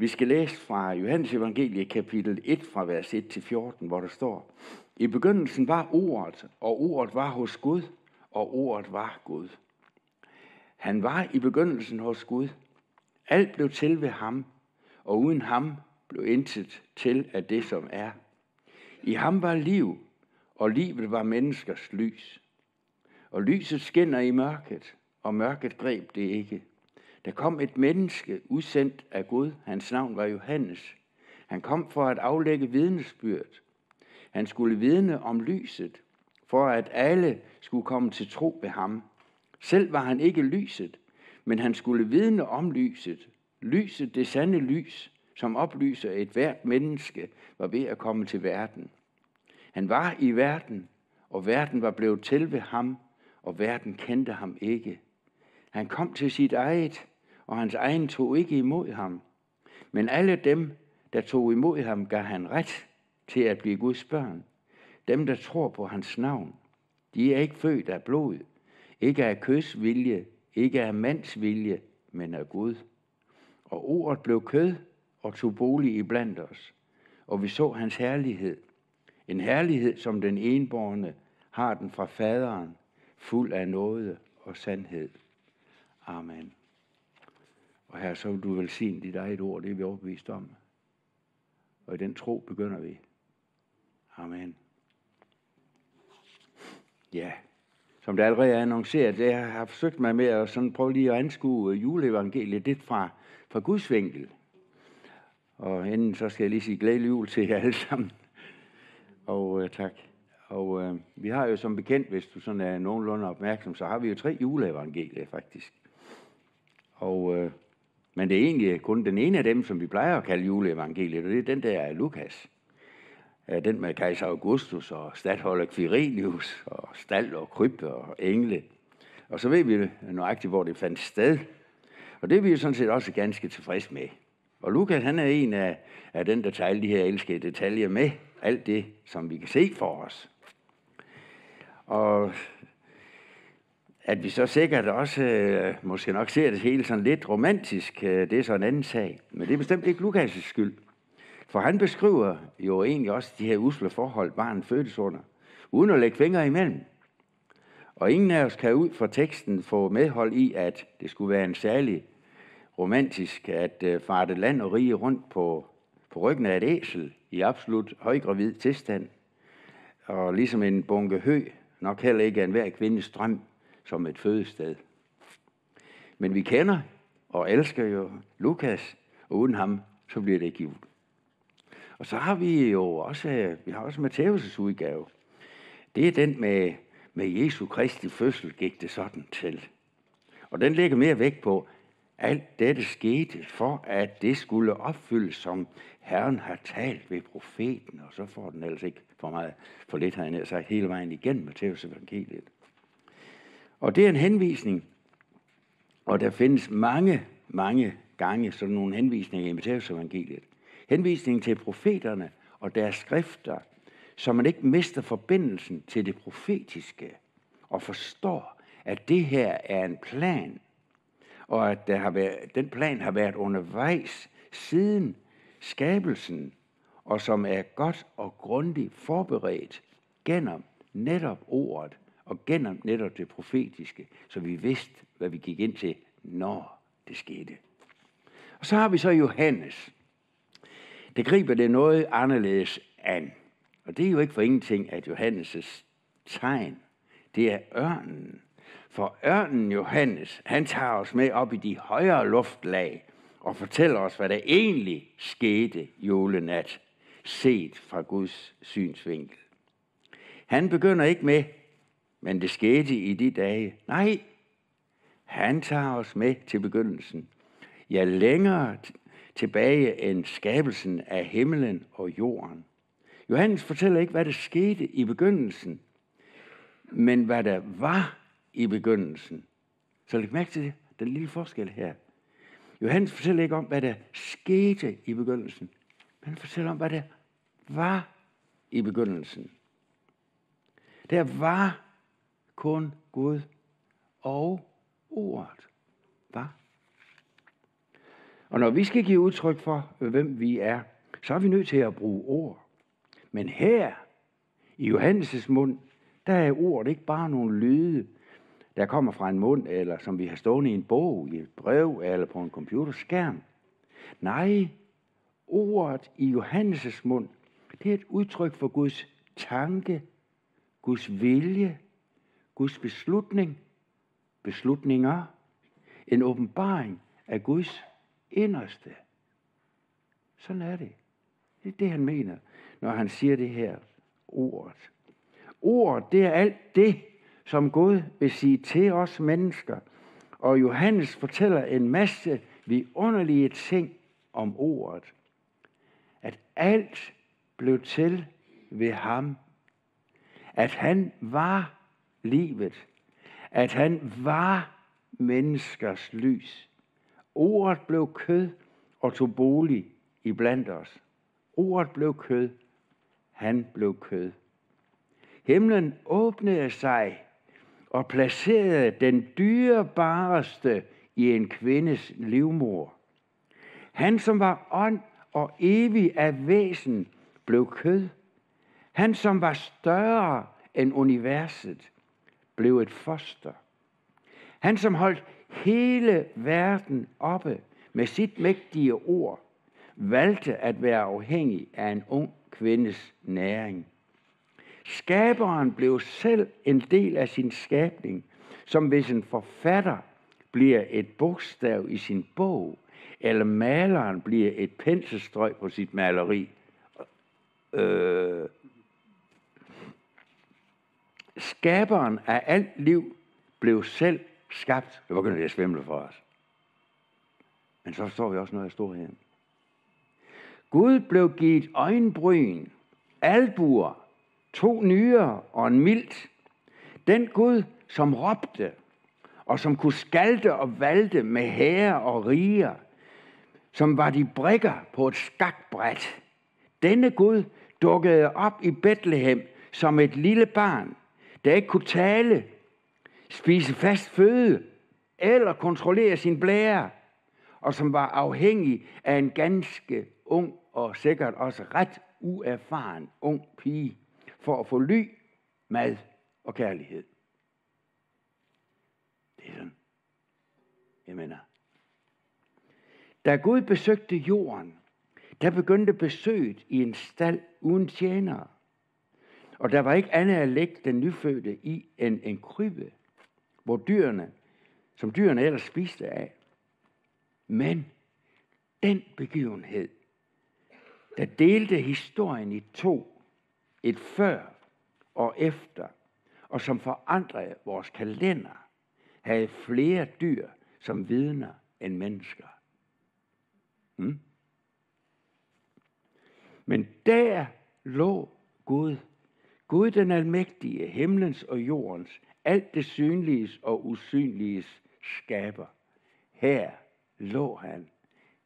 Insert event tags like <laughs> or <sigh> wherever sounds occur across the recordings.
Vi skal læse fra Johannes evangelie kapitel 1 fra vers 1 til 14, hvor der står, I begyndelsen var ordet, og ordet var hos Gud, og ordet var Gud. Han var i begyndelsen hos Gud. Alt blev til ved ham, og uden ham blev intet til af det, som er. I ham var liv, og livet var menneskers lys. Og lyset skinner i mørket, og mørket greb det ikke. Der kom et menneske, udsendt af Gud. Hans navn var Johannes. Han kom for at aflægge vidnesbyrd. Han skulle vidne om lyset, for at alle skulle komme til tro ved ham. Selv var han ikke lyset, men han skulle vidne om lyset. Lyset, det sande lys, som oplyser et hvert menneske, var ved at komme til verden. Han var i verden, og verden var blevet til ved ham, og verden kendte ham ikke. Han kom til sit eget, og hans egen tog ikke imod ham. Men alle dem, der tog imod ham, gav han ret til at blive Guds børn. Dem, der tror på hans navn. De er ikke født af blod, ikke af kødsvilje, ikke af mands vilje, men af Gud. Og ordet blev kød og tog bolig i blandt os, og vi så hans herlighed. En herlighed, som den enborne har den fra faderen, fuld af nåde og sandhed. Amen. Og her så vil du velsigne dit eget ord, det er vi overbevist om. Og i den tro begynder vi. Amen. Ja, som det allerede er annonceret, det har jeg forsøgt mig med at sådan prøve lige at anskue juleevangeliet lidt fra, fra Guds vinkel. Og inden så skal jeg lige sige glædelig jul til jer alle sammen. Og øh, tak. Og øh, vi har jo som bekendt, hvis du sådan er nogenlunde opmærksom, så har vi jo tre juleevangelier faktisk. Og, øh, men det er egentlig kun den ene af dem, som vi plejer at kalde juleevangeliet, og det er den der af Lukas. Den med kejser Augustus og stadholder Quirinius og stald og krybbe og engle. Og så ved vi nøjagtigt, hvor det fandt sted. Og det er vi jo sådan set også ganske tilfreds med. Og Lukas, han er en af, af den, der tager alle de her elskede detaljer med. Alt det, som vi kan se for os. Og at vi så sikkert også øh, måske nok ser det hele sådan lidt romantisk, øh, det er så en anden sag. Men det er bestemt ikke Lukas' skyld. For han beskriver jo egentlig også de her usle forhold, barnet fødtes under, uden at lægge fingre imellem. Og ingen af os kan ud fra teksten få medhold i, at det skulle være en særlig romantisk at øh, farte land og rige rundt på, på ryggen af et æsel i absolut højgravid tilstand. Og ligesom en bunke hø, nok heller ikke en hver kvindes drøm som et fødested. Men vi kender og elsker jo Lukas, og uden ham, så bliver det ikke jul. Og så har vi jo også, vi har også Matthæus' udgave. Det er den med, med Jesu Kristi fødsel gik det sådan til. Og den lægger mere vægt på, alt dette skete for, at det skulle opfyldes, som Herren har talt ved profeten, og så får den ellers ikke for meget, for lidt har han sagt hele vejen igennem Matthæus evangeliet. Og det er en henvisning, og der findes mange, mange gange sådan nogle henvisninger i Matthæus evangeliet. Til profeterne og deres skrifter, så man ikke mister forbindelsen til det profetiske, og forstår, at det her er en plan, og at der har været, den plan har været undervejs siden skabelsen, og som er godt og grundigt forberedt gennem netop ordet og gennem netop det profetiske, så vi vidste, hvad vi gik ind til, når det skete. Og så har vi så Johannes. Det griber det noget anderledes an. Og det er jo ikke for ingenting, at Johannes' tegn, det er ørnen. For ørnen Johannes, han tager os med op i de højere luftlag og fortæller os, hvad der egentlig skete julenat, set fra Guds synsvinkel. Han begynder ikke med, men det skete i de dage. Nej, han tager os med til begyndelsen. Ja, længere tilbage end skabelsen af himlen og jorden. Johannes fortæller ikke, hvad der skete i begyndelsen, men hvad der var i begyndelsen. Så læg mærke til det, den lille forskel her. Johannes fortæller ikke om, hvad der skete i begyndelsen, men han fortæller om, hvad der var i begyndelsen. Der var kun Gud og ordet var. Og når vi skal give udtryk for, hvem vi er, så er vi nødt til at bruge ord. Men her, i Johannes' mund, der er ordet ikke bare nogle lyde, der kommer fra en mund, eller som vi har stående i en bog, i et brev, eller på en computerskærm. Nej, ordet i Johannes' mund, det er et udtryk for Guds tanke, Guds vilje, Guds beslutning, beslutninger, en åbenbaring af Guds inderste. Sådan er det. Det er det, han mener, når han siger det her ordet. Ordet, det er alt det, som Gud vil sige til os mennesker. Og Johannes fortæller en masse vidunderlige ting om ordet. At alt blev til ved ham. At han var livet. At han var menneskers lys. Ordet blev kød og tog bolig i blandt os. Ordet blev kød. Han blev kød. Himlen åbnede sig og placerede den dyrebareste i en kvindes livmor. Han, som var ånd og evig af væsen, blev kød. Han, som var større end universet, blev et foster. Han, som holdt hele verden oppe med sit mægtige ord, valgte at være afhængig af en ung kvindes næring. Skaberen blev selv en del af sin skabning, som hvis en forfatter bliver et bogstav i sin bog, eller maleren bliver et penselstrøg på sit maleri. Øh, skaberen af alt liv blev selv skabt. Det begynder det at svimle for os. Men så forstår vi også noget af storheden. Gud blev givet øjenbryn, albuer, to nyere og en mildt. Den Gud, som råbte, og som kunne skalte og valte med herre og riger, som var de brikker på et skakbræt. Denne Gud dukkede op i Bethlehem som et lille barn, der ikke kunne tale, spise fast føde eller kontrollere sin blære, og som var afhængig af en ganske ung og sikkert også ret uerfaren ung pige for at få ly, mad og kærlighed. Det er sådan. Jeg mener. Da Gud besøgte jorden, der begyndte besøget i en stald uden tjenere. Og der var ikke andet at lægge den nyfødte i end en krybbe, hvor dyrene, som dyrene ellers spiste af. Men den begivenhed, der delte historien i to, et før og efter, og som forandrede vores kalender, havde flere dyr som vidner end mennesker. Hmm? Men der lå Gud, Gud den almægtige, himlens og jordens, alt det synliges og usynliges skaber. Her lå han.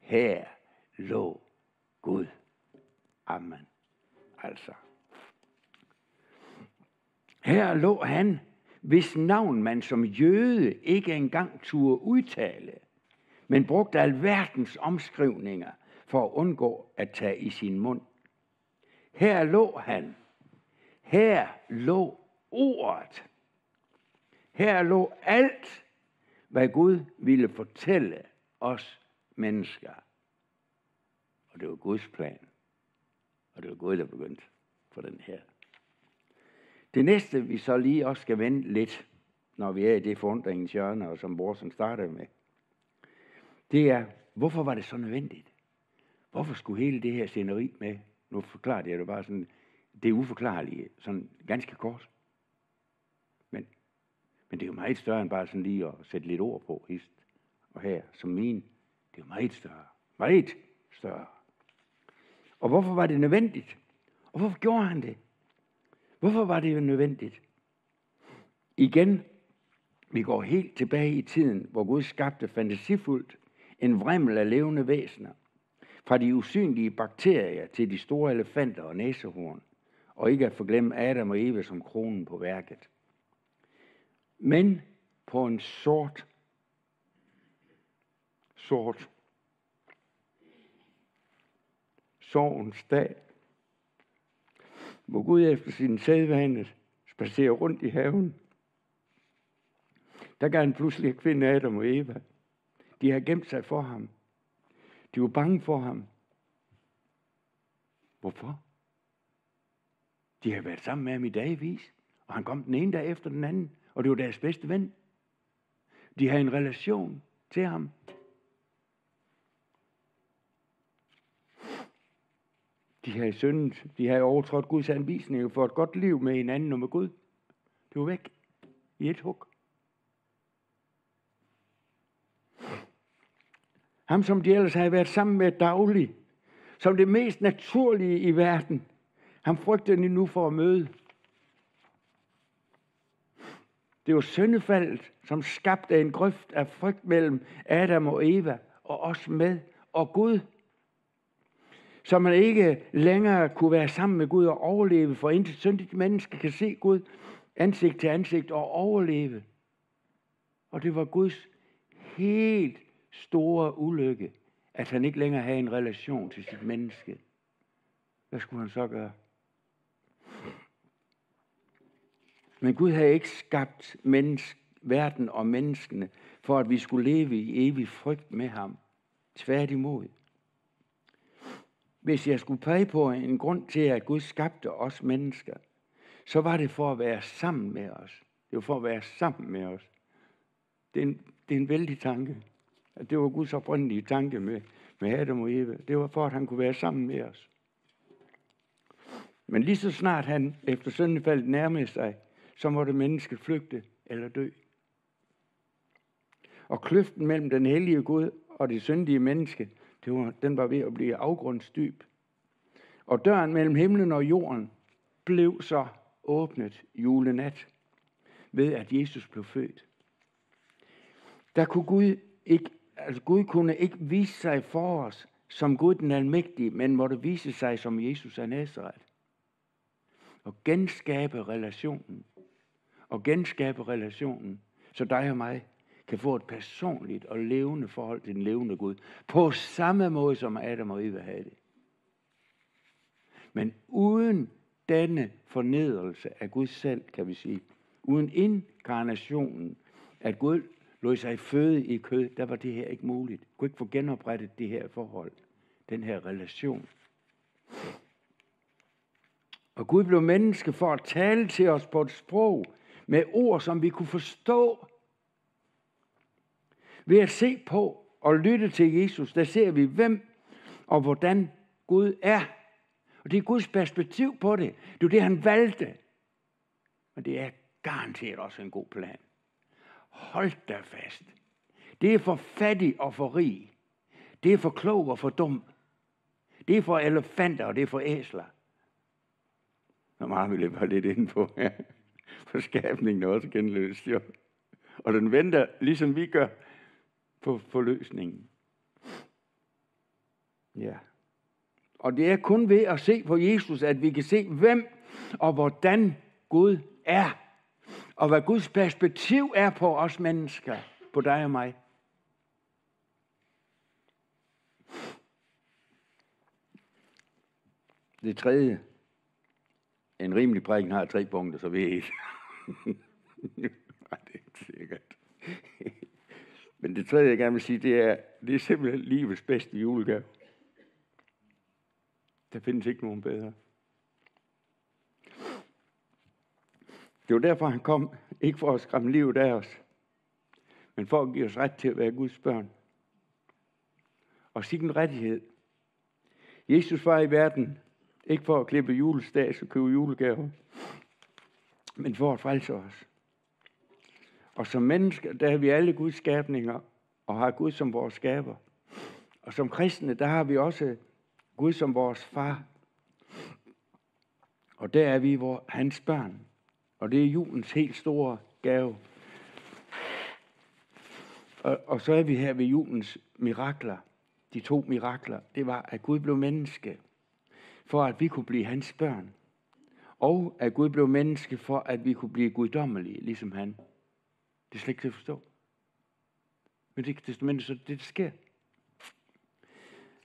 Her lå Gud. Amen. Altså. Her lå han, hvis navn man som jøde ikke engang turde udtale, men brugte alverdens omskrivninger for at undgå at tage i sin mund. Her lå han. Her lå ordet. Her lå alt, hvad Gud ville fortælle os mennesker. Og det var Guds plan. Og det var Gud, der begyndte for den her. Det næste, vi så lige også skal vende lidt, når vi er i det forundringens hjørne, og som Borsen startede med, det er, hvorfor var det så nødvendigt? Hvorfor skulle hele det her sceneri med? Nu forklarer jeg det bare sådan, det uforklarlige, sådan ganske kort. Men, men det er jo meget større end bare sådan lige at sætte lidt ord på, hist og her, som min. Det er jo meget større. Meget større. Og hvorfor var det nødvendigt? Og hvorfor gjorde han det? Hvorfor var det jo nødvendigt? Igen, vi går helt tilbage i tiden, hvor Gud skabte fantasifuldt en vrimmel af levende væsener. Fra de usynlige bakterier til de store elefanter og næsehorn. Og ikke at forglemme Adam og Eva som kronen på værket. Men på en sort, sort sorgens dag, hvor Gud efter sin sædvane spacerer rundt i haven. Der gav han pludselig kvinde Adam og Eva. De har gemt sig for ham. De var bange for ham. Hvorfor? De havde været sammen med ham i dagvis, og han kom den ene dag efter den anden, og det var deres bedste ven. De har en relation til ham. De har syndet, de har overtrådt Guds anvisning for et godt liv med hinanden og med Gud. Det var væk i et hug. Ham, som de ellers havde været sammen med dagligt, som det mest naturlige i verden, han frygter de nu for at møde. Det var syndefaldet, som skabte en grøft af frygt mellem Adam og Eva, og os med, og Gud. Så man ikke længere kunne være sammen med Gud og overleve, for intet syndigt menneske kan se Gud ansigt til ansigt og overleve. Og det var Guds helt store ulykke, at han ikke længere havde en relation til sit menneske. Hvad skulle han så gøre? Men Gud havde ikke skabt menneske, verden og menneskene, for at vi skulle leve i evig frygt med ham. Tværtimod. Hvis jeg skulle pege på en grund til, at Gud skabte os mennesker, så var det for at være sammen med os. Det var for at være sammen med os. Det er en, det er en vældig tanke. At det var Guds oprindelige tanke med, med Adam og Eva. Det var for, at han kunne være sammen med os. Men lige så snart han efter syndefaldet nærmede sig, så måtte mennesket flygte eller dø. Og kløften mellem den hellige Gud og det syndige menneske, det var, den var ved at blive afgrundsdyb. Og døren mellem himlen og jorden blev så åbnet julenat ved, at Jesus blev født. Der kunne Gud ikke, altså Gud kunne ikke vise sig for os som Gud den almægtige, men måtte vise sig som Jesus af Nazareth. Og genskabe relationen og genskabe relationen, så dig og mig kan få et personligt og levende forhold til den levende Gud, på samme måde som Adam og Eva havde det. Men uden denne fornedrelse af Gud selv, kan vi sige, uden inkarnationen, at Gud lod sig føde i kød, der var det her ikke muligt. Kunne ikke få genoprettet det her forhold, den her relation. Og Gud blev menneske for at tale til os på et sprog, med ord, som vi kunne forstå. Ved at se på og lytte til Jesus, der ser vi, hvem og hvordan Gud er. Og det er Guds perspektiv på det. Det er det, han valgte. Og det er garanteret også en god plan. Hold da fast. Det er for fattig og for rig. Det er for klog og for dum. Det er for elefanter, og det er for æsler. Nå, meget vil jeg bare lidt ind på. Ja <laughs> <laughs> for skabningen er også genløst, jo. Og den venter, ligesom vi gør, på forløsningen. Ja. Og det er kun ved at se på Jesus, at vi kan se, hvem og hvordan Gud er. Og hvad Guds perspektiv er på os mennesker, på dig og mig. Det tredje. En rimelig prædiken har tre punkter, så vi er et. <laughs> Nej, det er ikke sikkert. Men det tredje, jeg gerne vil sige, det er, det er simpelthen livets bedste julegave. Der findes ikke nogen bedre. Det var derfor, han kom. Ikke for at skræmme livet af os, men for at give os ret til at være Guds børn. Og en rettighed. Jesus var i verden, ikke for at klippe julestads og købe julegaver, men for at frelse os. Og som mennesker, der er vi alle Guds skabninger, og har Gud som vores skaber. Og som kristne, der har vi også Gud som vores far. Og der er vi vor, hans børn. Og det er julens helt store gave. Og, og så er vi her ved julens mirakler. De to mirakler, det var, at Gud blev menneske, for at vi kunne blive hans børn og at Gud blev menneske for, at vi kunne blive guddommelige, ligesom han. Det er slet ikke til at forstå. Men det testamentet, så det, der sker.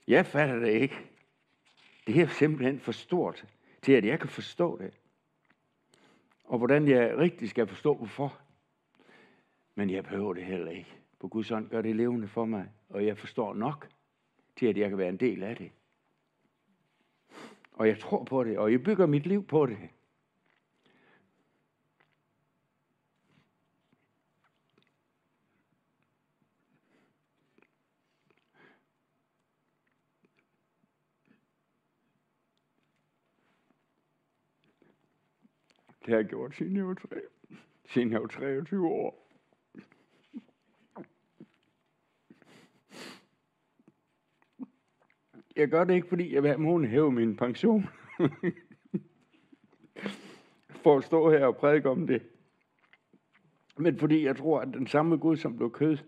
Jeg fatter det ikke. det er simpelthen for stort til, at jeg kan forstå det. Og hvordan jeg rigtig skal forstå, hvorfor. Men jeg behøver det heller ikke. På Guds ånd gør det levende for mig, og jeg forstår nok til, at jeg kan være en del af det. Og jeg tror på det, og jeg bygger mit liv på det. Det har jeg gjort, siden jeg var, 3, siden jeg var 23 år. Jeg gør det ikke, fordi jeg hver måned hæver min pension. For at stå her og prædike om det. Men fordi jeg tror, at den samme Gud, som blev kød,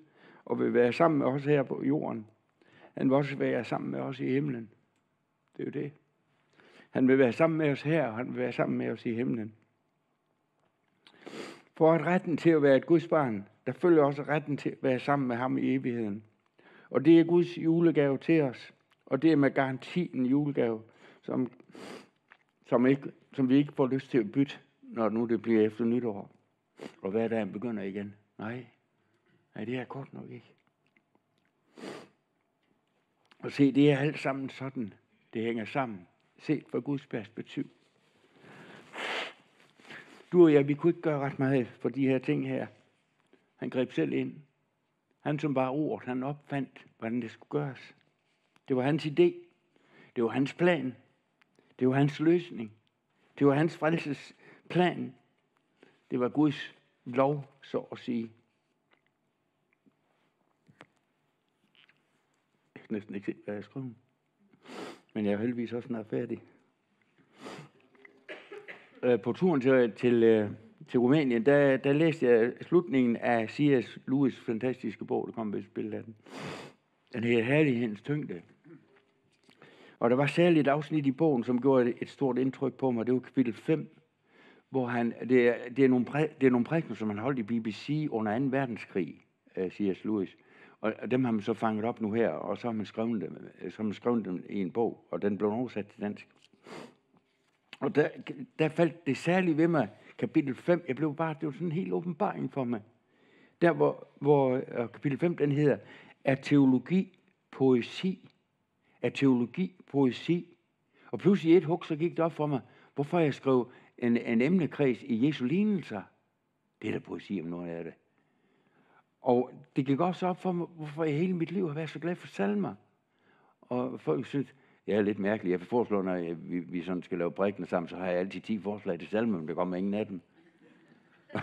og vil være sammen med os her på jorden, han vil også være sammen med os i himlen. Det er jo det. Han vil være sammen med os her, og han vil være sammen med os i himlen. For at retten til at være et Guds barn, der følger også retten til at være sammen med ham i evigheden. Og det er Guds julegave til os. Og det er med garanti en julegave, som, som, ikke, som vi ikke får lyst til at bytte, når nu det bliver efter nytår. Og hverdagen begynder igen. Nej, nej det er godt nok ikke. Og se, det er alt sammen sådan. Det hænger sammen. Set fra Guds perspektiv. Du og jeg, vi kunne ikke gøre ret meget for de her ting her. Han greb selv ind. Han som bare ord, han opfandt, hvordan det skulle gøres. Det var hans idé. Det var hans plan. Det var hans løsning. Det var hans frelsesplan. Det var Guds lov, så at sige. Jeg kan næsten ikke se, hvad jeg skrev. Men jeg er heldigvis også snart færdig. Øh, på turen til, til, øh, til Rumænien, der, der læste jeg slutningen af C.S. Lewis' fantastiske bog, der kom ved spil af den. Den hedder Herlighedens tyngde. Og der var særligt et afsnit i bogen, som gjorde et stort indtryk på mig. Det var kapitel 5, hvor han, det, er, det, er nogle præ, det er nogle prækner, som han holdt i BBC under 2. verdenskrig, øh, siger øh, Lewis. Og dem har man så fanget op nu her, og så har man skrevet dem, øh, så har man skrevet dem i en bog, og den blev oversat til dansk. Og der, der faldt det særligt ved mig, kapitel 5, jeg blev bare, det var sådan en helt åbenbaring for mig. Der hvor, hvor øh, kapitel 5, den hedder, er teologi poesi? Er teologi poesi? Og pludselig i et hug, så gik det op for mig, hvorfor jeg skrev en, en emnekreds i Jesu lignelser. Det er da poesi om noget af det. Og det gik også op for mig, hvorfor jeg hele mit liv har været så glad for salmer. Og folk synes, det er lidt mærkeligt. Jeg foreslår, når vi, vi sådan skal lave brækkene sammen, så har jeg altid 10 forslag til salmer, men der kommer ingen af dem. <laughs>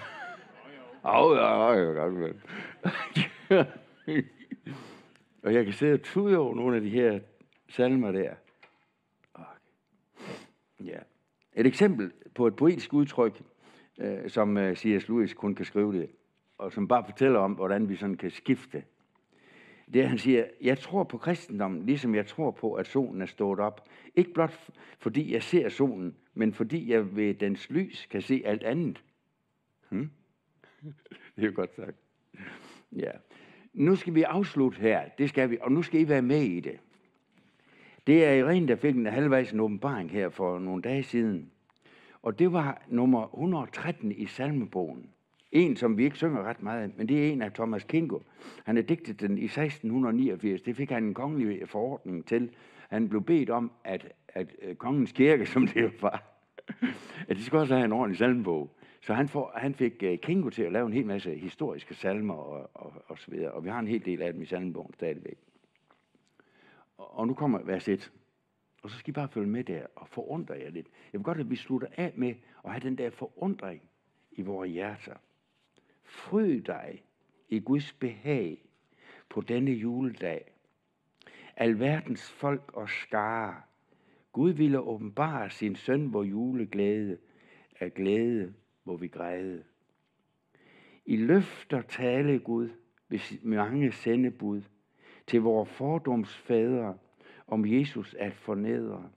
Åh, ja, ja, godt, <laughs> Og jeg kan sidde og tude over nogle af de her salmer der. Ja. Et eksempel på et poetisk udtryk, øh, som øh, C.S. Lewis kun kan skrive det, og som bare fortæller om, hvordan vi sådan kan skifte det er, han siger, jeg tror på kristendommen, ligesom jeg tror på, at solen er stået op. Ikke blot fordi jeg ser solen, men fordi jeg ved dens lys kan se alt andet. Hmm? <laughs> Det er jo godt sagt. Ja. Nu skal vi afslutte her, det skal vi, og nu skal I være med i det. Det er Irene, der fik en halvvejs en åbenbaring her for nogle dage siden. Og det var nummer 113 i salmebogen. En, som vi ikke synger ret meget af, men det er en af Thomas Kingo. Han er digtet den i 1689. Det fik han en kongelig forordning til. Han blev bedt om, at, at, at kongens kirke, <laughs> som det var, at de skulle også have en ordentlig salmebog. Så han, får, han fik uh, Kingo til at lave en hel masse historiske salmer og, og, og så videre. Og vi har en hel del af dem i salmebogen stadigvæk. Og, og nu kommer vers 1. Og så skal I bare følge med der og forundre jer lidt. Jeg vil godt, at vi slutter af med at have den der forundring i vores hjerter. Fryd dig i Guds behag på denne juledag. Alverdens folk og skare. Gud ville åbenbare sin søn, hvor juleglæde er glæde, hvor vi græde. I løfter tale Gud hvis mange sendebud til vores fordomsfædre om Jesus at fornedre.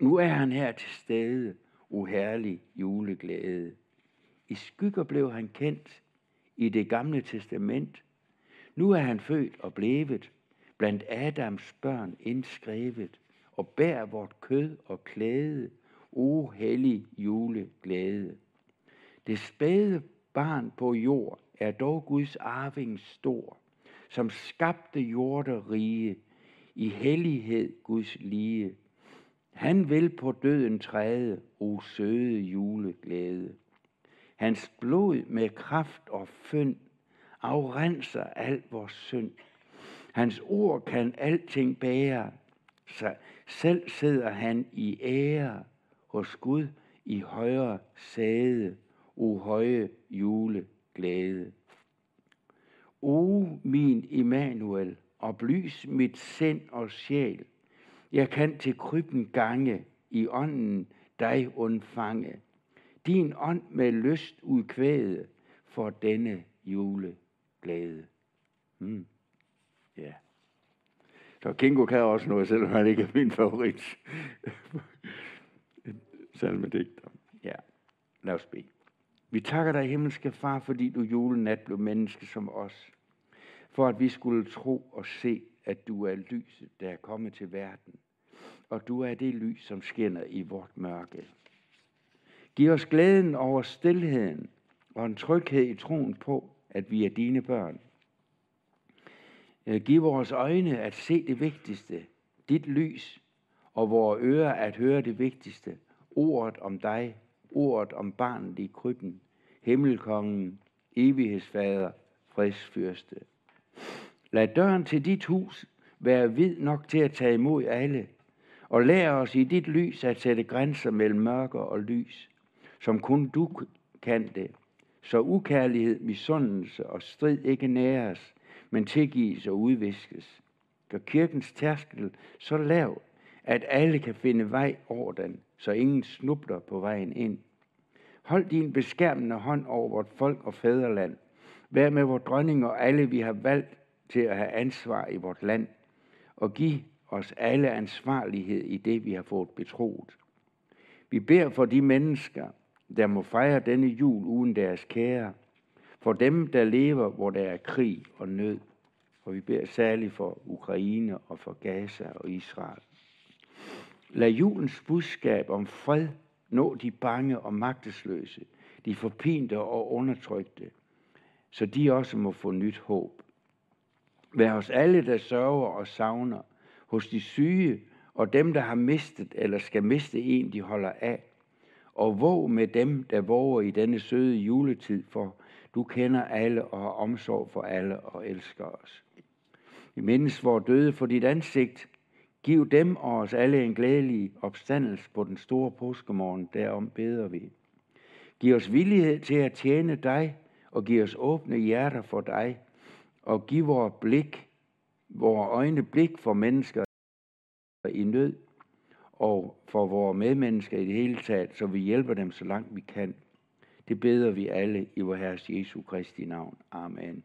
Nu er han her til stede, uherlig juleglæde. I skygger blev han kendt i det gamle testament. Nu er han født og blevet blandt Adams børn indskrevet og bær vort kød og klæde, o hellig juleglæde. Det spæde barn på jord er dog Guds arving stor, som skabte jorder rige, i hellighed Guds lige. Han vil på døden træde, o søde juleglæde. Hans blod med kraft og fynd afrenser al vores synd. Hans ord kan alting bære, så selv sidder han i ære hos Gud i højre sæde, o høje juleglæde. O min Immanuel, oplys mit sind og sjæl. Jeg kan til krybben gange, i ånden dig undfange. Din ånd med lyst udkvæde for denne juleglæde. Hmm. Ja. Yeah. Så Kingo kan også noget, selvom han ikke er min favorit. <laughs> Salmedigter. Ja, lad os bede. Vi takker dig, himmelske far, fordi du julenat blev menneske som os. For at vi skulle tro og se, at du er lyset, der er kommet til verden. Og du er det lys, som skinner i vort mørke. Giv os glæden over stillheden og en tryghed i troen på, at vi er dine børn. Øh, giv vores øjne at se det vigtigste, dit lys, og vores ører at høre det vigtigste, ordet om dig, ordet om barnet i krybben, himmelkongen, evighedsfader, fredsfyrste. Lad døren til dit hus være vid nok til at tage imod alle, og lær os i dit lys at sætte grænser mellem mørke og lys, som kun du kan det, så ukærlighed, misundelse og strid ikke næres, men tilgives og udviskes. Gør kirkens tærskel så lav, at alle kan finde vej over den, så ingen snubler på vejen ind. Hold din beskærmende hånd over vort folk og fædreland. Vær med vores dronning og alle, vi har valgt til at have ansvar i vort land. Og giv os alle ansvarlighed i det, vi har fået betroet. Vi beder for de mennesker, der må fejre denne jul uden deres kære. For dem, der lever, hvor der er krig og nød. Og vi beder særligt for Ukraine og for Gaza og Israel. Lad julens budskab om fred nå de bange og magtesløse, de forpinte og undertrykte, så de også må få nyt håb. Vær hos alle, der sørger og savner, hos de syge og dem, der har mistet eller skal miste en, de holder af, og våg med dem, der våger i denne søde juletid, for du kender alle og har omsorg for alle og elsker os. Vi mindes vores døde for dit ansigt, Giv dem og os alle en glædelig opstandelse på den store påskemorgen, derom beder vi. Giv os villighed til at tjene dig, og giv os åbne hjerter for dig, og giv vores blik, vores øjne blik for mennesker i nød, og for vores medmennesker i det hele taget, så vi hjælper dem så langt vi kan. Det beder vi alle i vor Herres Jesu Kristi navn. Amen.